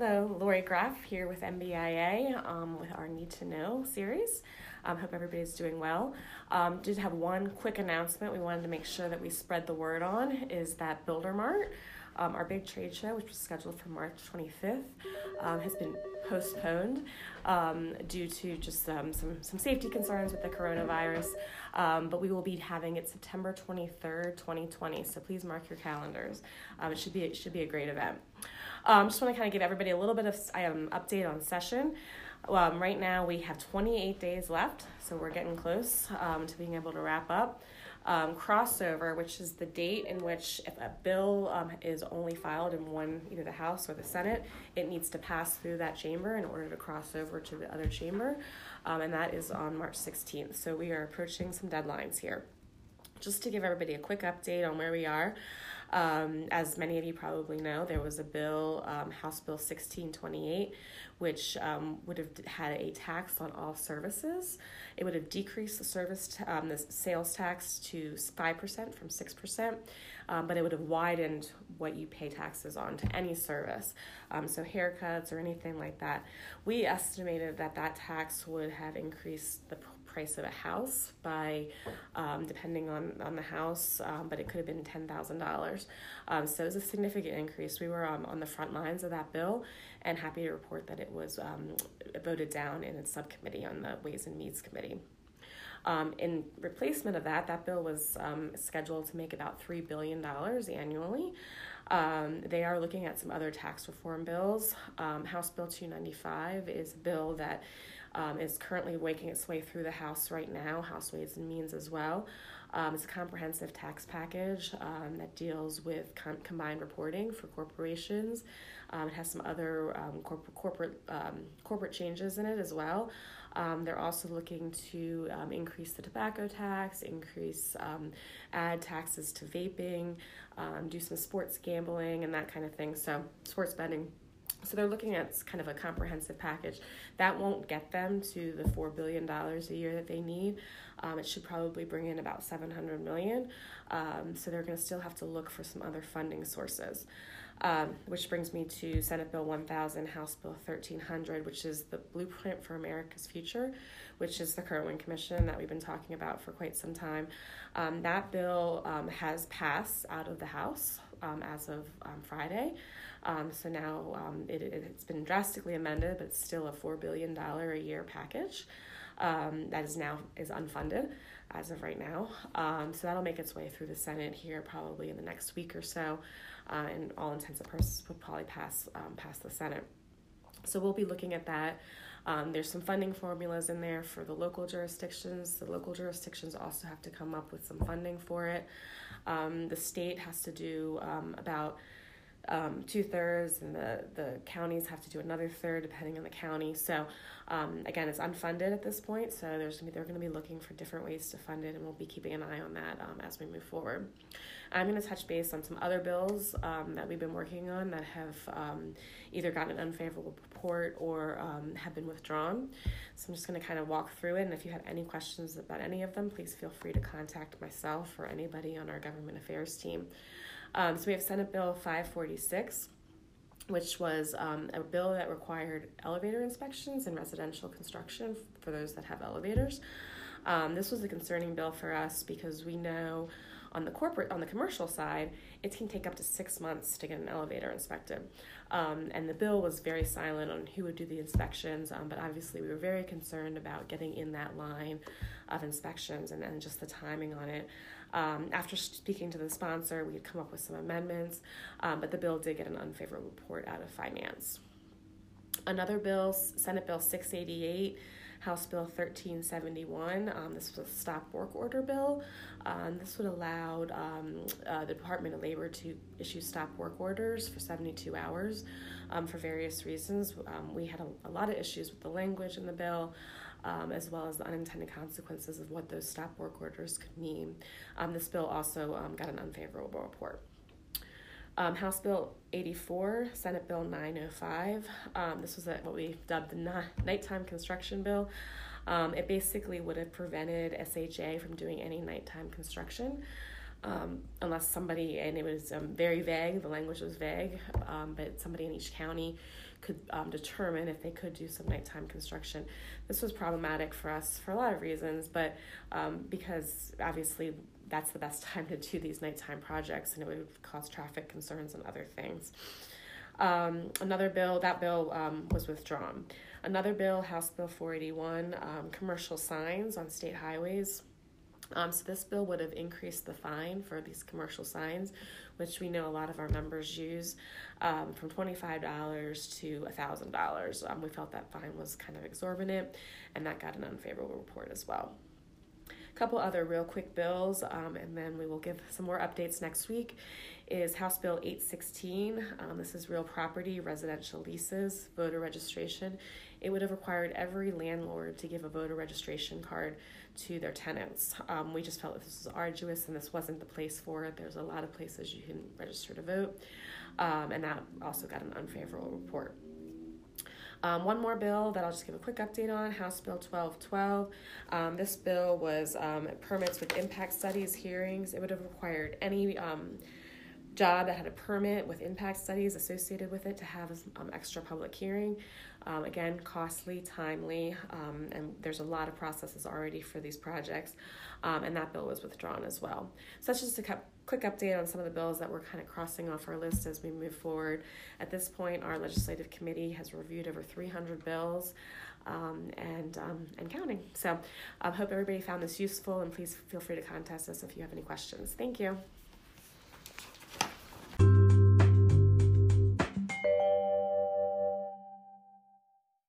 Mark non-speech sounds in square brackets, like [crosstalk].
Hello, Lori Graf here with MBIA um, with our Need to Know series. Um, hope everybody's doing well. Um, did have one quick announcement we wanted to make sure that we spread the word on is that Builder Mart, um, our big trade show, which was scheduled for March 25th, um, has been postponed um, due to just um, some, some safety concerns with the coronavirus. Um, but we will be having it September 23rd, 2020. So please mark your calendars. Um, it should be it should be a great event. Um, just want to kind of give everybody a little bit of um, update on session. Um, right now we have 28 days left, so we're getting close um, to being able to wrap up. Um, crossover, which is the date in which if a bill um, is only filed in one, either the House or the Senate, it needs to pass through that chamber in order to cross over to the other chamber, um, and that is on March 16th. So we are approaching some deadlines here. Just to give everybody a quick update on where we are. Um, as many of you probably know, there was a bill, um, House Bill 1628, which um, would have had a tax on all services. It would have decreased the service, t- um, the sales tax to 5% from 6%, um, but it would have widened what you pay taxes on to any service. Um, so, haircuts or anything like that. We estimated that that tax would have increased the price of a house by, um, depending on, on the house, um, but it could have been $10,000. Um, so it was a significant increase. We were um, on the front lines of that bill and happy to report that it was um, voted down in its subcommittee on the Ways and Means Committee. Um, in replacement of that, that bill was um, scheduled to make about $3 billion annually. Um, they are looking at some other tax reform bills. Um, House Bill 295 is a bill that um, is currently waking its way through the House right now, House Ways and Means as well. Um, it's a comprehensive tax package um, that deals with com- combined reporting for corporations. Um, it has some other um, corp- corporate um, corporate changes in it as well. Um, they're also looking to increase the tobacco tax, increase um, add taxes to vaping, um, do some sports gambling and that kind of thing. So sports betting. So they're looking at kind of a comprehensive package. That won't get them to the four billion dollars a year that they need. Um, it should probably bring in about seven hundred million. Um, so they're going to still have to look for some other funding sources. Um, which brings me to Senate Bill 1000, House Bill 1300, which is the blueprint for America's future, which is the Kirwan Commission that we've been talking about for quite some time. Um, that bill um, has passed out of the House um, as of um, Friday. Um, so now it, it, has been drastically amended, but it's still a $4 billion a year package that is now is unfunded as of right now. Um, so that'll make its way through the Senate here probably in the next week or so uh, and all intents and purposes would probably pass um, pass the Senate. So we'll be looking at that. Um, there's some funding formulas in there for the local jurisdictions. The local jurisdictions also have to come up with some funding for it. Um, the state has to do um, about um, two thirds, and the, the counties have to do another third, depending on the county. So, um, again, it's unfunded at this point. So there's gonna be, they're going to be looking for different ways to fund it, and we'll be keeping an eye on that um, as we move forward. I'm going to touch base on some other bills um, that we've been working on that have um, either gotten an unfavorable report or um, have been withdrawn. So I'm just going to kind of walk through it, and if you have any questions about any of them, please feel free to contact myself or anybody on our government affairs team. Um, so we have Senate Bill 546 which was um, a bill that required elevator inspections in residential construction for those that have elevators. Um, this was a concerning bill for us because we know on the corporate, on the commercial side, it can take up to six months to get an elevator inspected. Um, and the bill was very silent on who would do the inspections, um, but obviously we were very concerned about getting in that line of inspections and, and just the timing on it. Um, after speaking to the sponsor, we had come up with some amendments, um, but the bill did get an unfavorable report out of finance. Another bill, Senate Bill 688, House Bill 1371. Um, this was a stop work order bill. Um, this would allow um, uh, the Department of Labor to issue stop work orders for 72 hours um, for various reasons. Um, we had a, a, lot of issues with the language in the bill. Um, as well as the unintended consequences of what those stop work orders could mean. Um, this bill also um, got an unfavorable report. Um, House Bill 84, Senate Bill 905. Um, this was a, what we dubbed the na- nighttime construction bill. Um, it basically would have prevented SHA from doing any nighttime construction. Um, unless somebody, and it was um, very vague, the language was vague, um, but somebody in each county could um, determine if they could do some nighttime construction. This was problematic for us for a lot of reasons, but um, because obviously that's the best [laughs] time to do these nighttime projects and it would cause traffic concerns and other things. Um, another bill, that bill um, was withdrawn. Another bill, House Bill 481, um, commercial signs on state highways. Um, so this bill would have increased the fine for these commercial signs, which we know a lot of our members use, um, from $25 to $1,000. Um, we felt that fine was kind of exorbitant, and that got an unfavorable report as well. A couple other real quick bills, um, and then we will give some more updates next week. Is House Bill 816. Um, this is real property, residential leases, voter registration. It would have required every landlord to give a voter registration card to their tenants. Um, we just felt that this was arduous and this wasn't the place for it. There's a lot of places you can register to vote, um, and that also got an unfavorable report. Um, one more bill that I'll just give a quick update on House Bill 1212. Um, this bill was um, permits with impact studies hearings. It would have required any um, job that had a permit with impact studies associated with it to have um, extra public hearing. Um, again, costly, timely, um, and there's a lot of processes already for these projects, um, and that bill was withdrawn as well. So that's just a quick update on some of the bills that we're kind of crossing off our list as we move forward. At this point, our legislative committee has reviewed over 300 bills. Um, and um, and counting. So I hope everybody found this useful, and please feel free to contact us if you have any questions. Thank you.